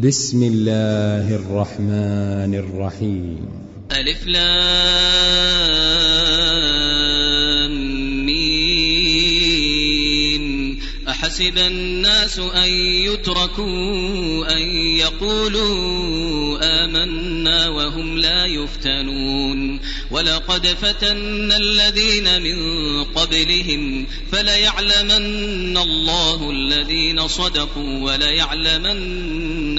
بسم الله الرحمن الرحيم. ألف لام ميم. أحسب الناس أن يتركوا أن يقولوا آمنا وهم لا يفتنون. ولقد فتنا الذين من قبلهم فليعلمن الله الذين صدقوا وليعلمن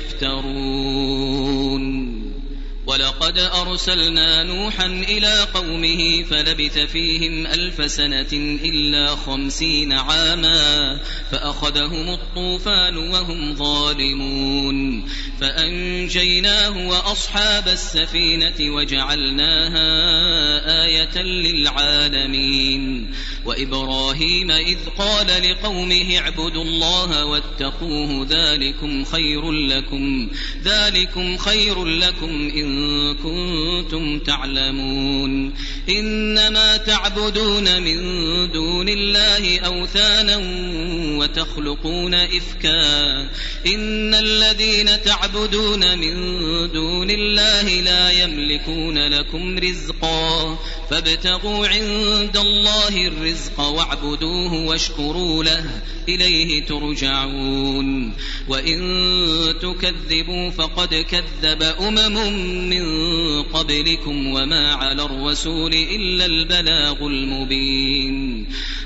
يفترون ولقد أرسلنا نوحا إلى قومه فلبث فيهم ألف سنة إلا خمسين عاما فأخذهم الطوفان وهم ظالمون فأنجيناه وأصحاب السفينة وجعلناها آية للعالمين وإبراهيم إذ قال لقومه اعبدوا الله واتقوه ذلكم خير لكم ذلكم خير لكم إن كنتم تعلمون. إنما تعبدون من دون الله أوثانا وتخلقون إفكا. إن الذين تعبدون من دون الله لا يملكون لكم رزقا. فابتغوا عند الله الرزق واعبدوه واشكروا له إليه ترجعون. وإن تكذبوا فقد كذب أمم من قبلكم وما على الرسول إلا البلاغ المبين.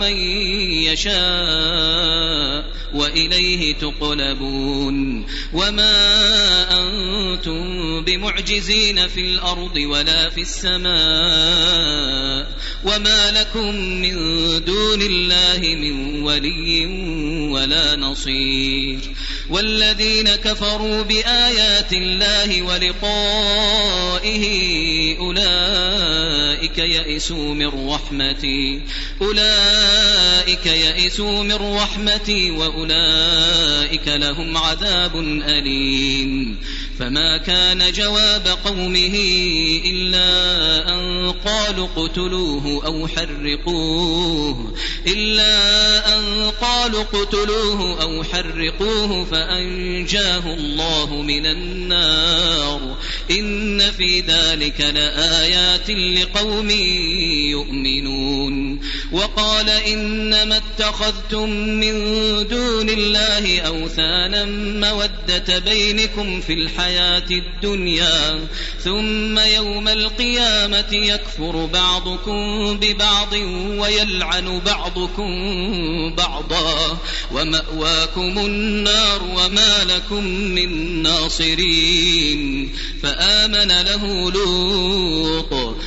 من يشاء وإليه تقلبون وما أنتم بمعجزين في الأرض ولا في السماء وما لكم من دون الله من ولي ولا نصير والذين كفروا بآيات الله ولقائه أولئك يئسوا من رحمتي أولئك يئسوا من رحمتي وأولئك لهم عذاب أليم. فما كان جواب قومه إلا أن قالوا اقتلوه أو حرقوه. إلا أن قالوا اقتلوه أو حرقوه فأنجاه الله من النار. إن في ذلك لآيات لقوم يؤمنون. وقال إنما اتخذتم من دون الله أوثانا مودة بينكم في الحياة الحياة الدنيا ثم يوم القيامة يكفر بعضكم ببعض ويلعن بعضكم بعضا. ومأواكم النار وما لكم من ناصرين. فآمن له لوط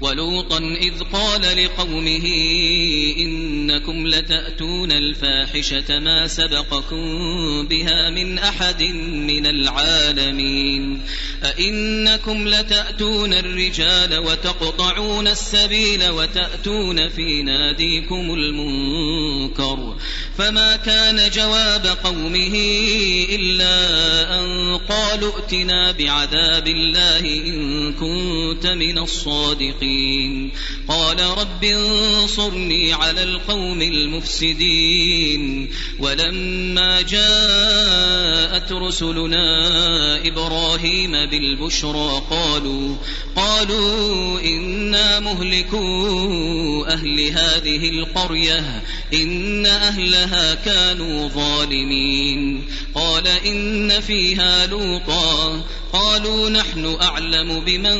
ولوطا إذ قال لقومه إنكم لتأتون الفاحشة ما سبقكم بها من أحد من العالمين. أئنكم لتأتون الرجال وتقطعون السبيل وتأتون في ناديكم المنكر. فما كان جواب قومه إلا أن قالوا ائتنا بعذاب الله إن كنت من الصادقين. قال رب انصرني على القوم المفسدين ولما جاءت رسلنا إبراهيم بالبشرى قالوا قالوا إنا مهلكو أهل هذه القرية إن أهلها كانوا ظالمين قال إن فيها لوطا قالوا نحن أعلم بمن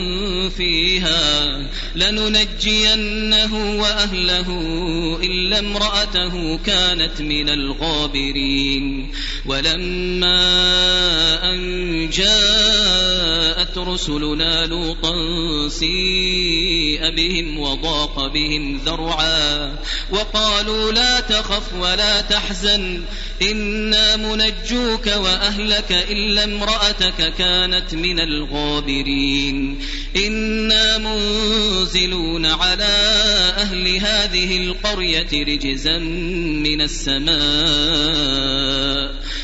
فيها. لننجينه وأهله إلا امرأته كانت من الغابرين. ولما أن رسلنا لوطا سيء بهم وضاق بهم ذرعا وقالوا لا تخف ولا تحزن إنا منجوك وأهلك إلا امرأتك كانت من الغابرين. إنا منزلون على أهل هذه القرية رجزا من السماء.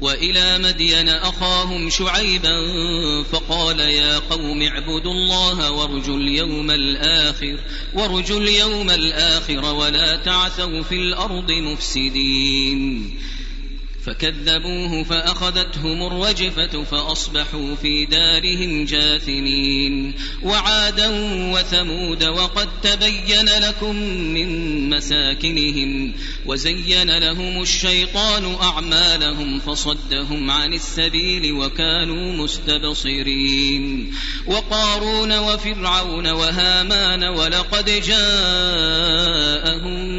وإلى مدين أخاهم شعيبا فقال يا قوم اعبدوا الله وارجوا اليوم الآخر وارجوا اليوم الآخر ولا تعثوا في الأرض مفسدين. فكذبوه فأخذتهم الرجفة فأصبحوا في دارهم جاثمين وعادا وثمود وقد تبين لكم من مساكنهم وزين لهم الشيطان أعمالهم فصدهم عن السبيل وكانوا مستبصرين وقارون وفرعون وهامان ولقد جاءهم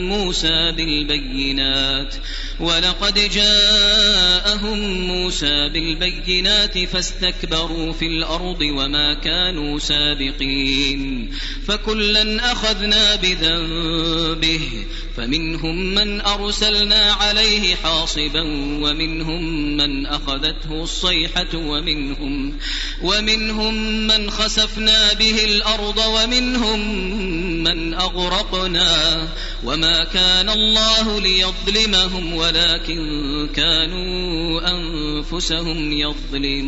موسى بالبينات ولقد جاءهم موسى بالبينات فاستكبروا في الأرض وما كانوا سابقين فكلا أخذنا بذنبه فمنهم من أرسلنا عليه حاصبا ومنهم من أخذته الصيحة ومنهم ومنهم من خسفنا به الأرض ومنهم من أغرقنا وما كان الله ليظلمهم ولكن كانوا أنفسهم يظلمون.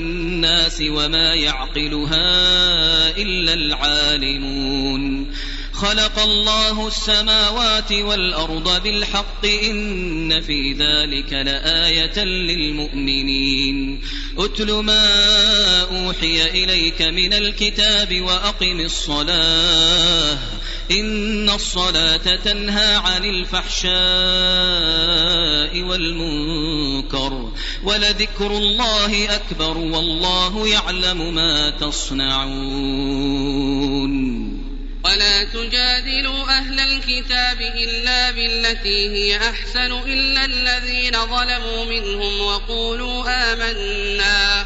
الناس وما يعقلها إلا العالمون. خلق الله السماوات والأرض بالحق إن في ذلك لآية للمؤمنين. أتل ما أوحي إليك من الكتاب وأقم الصلاة. إن الصلاة تنهى عن الفحشاء والمنكر ولذكر الله أكبر والله يعلم ما تصنعون ولا تجادلوا أهل الكتاب إلا بالتي هي أحسن إلا الذين ظلموا منهم وقولوا آمنا.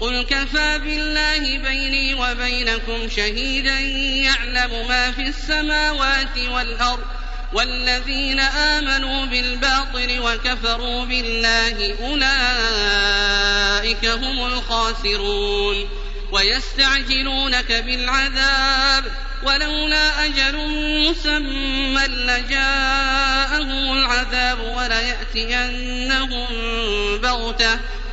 قل كفى بالله بيني وبينكم شهيدا يعلم ما في السماوات والأرض والذين آمنوا بالباطل وكفروا بالله أولئك هم الخاسرون ويستعجلونك بالعذاب ولولا أجل مسمى لجاءهم العذاب وليأتينهم بغتة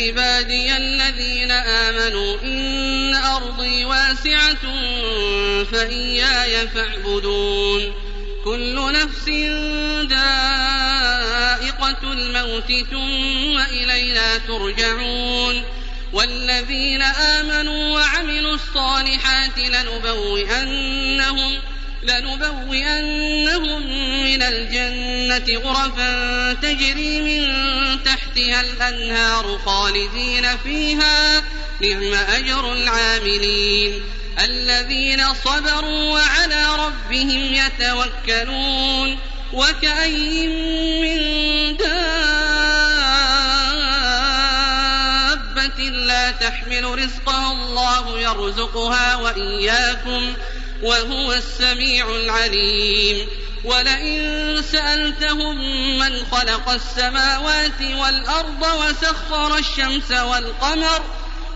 عبادي الذين آمنوا إن أرضي واسعة فإياي فاعبدون. كل نفس ذائقة الموت ثم إلينا ترجعون. والذين آمنوا وعملوا الصالحات لنبوئنهم لنبوئنهم من الجنة غرفا تجري من تحتها الأنهار خالدين فيها نعم أجر العاملين. الذين صبروا وعلى ربهم يتوكلون. وكأي من دابة لا تحمل رزقها الله يرزقها وإياكم وهو السميع العليم. ولئن سألتهم من خلق السماوات والأرض وسخر الشمس والقمر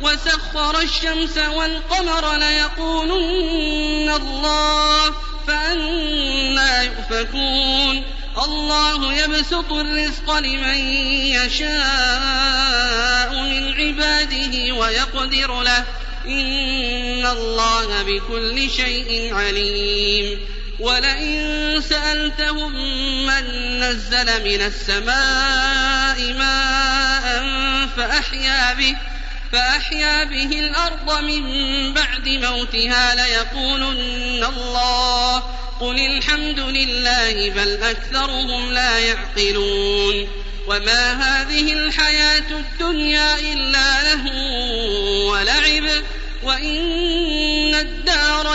وسخر الشمس والقمر ليقولن الله فأنا يؤفكون. الله يبسط الرزق لمن يشاء من عباده ويقدر له. إن الله بكل شيء عليم. ولئن سألتهم من نزل من السماء ماء فأحيا به فأحيا به الأرض من بعد موتها ليقولن الله قل الحمد لله بل أكثرهم لا يعقلون وما هذه الحياة الدنيا إلا له ولعب وإن الدار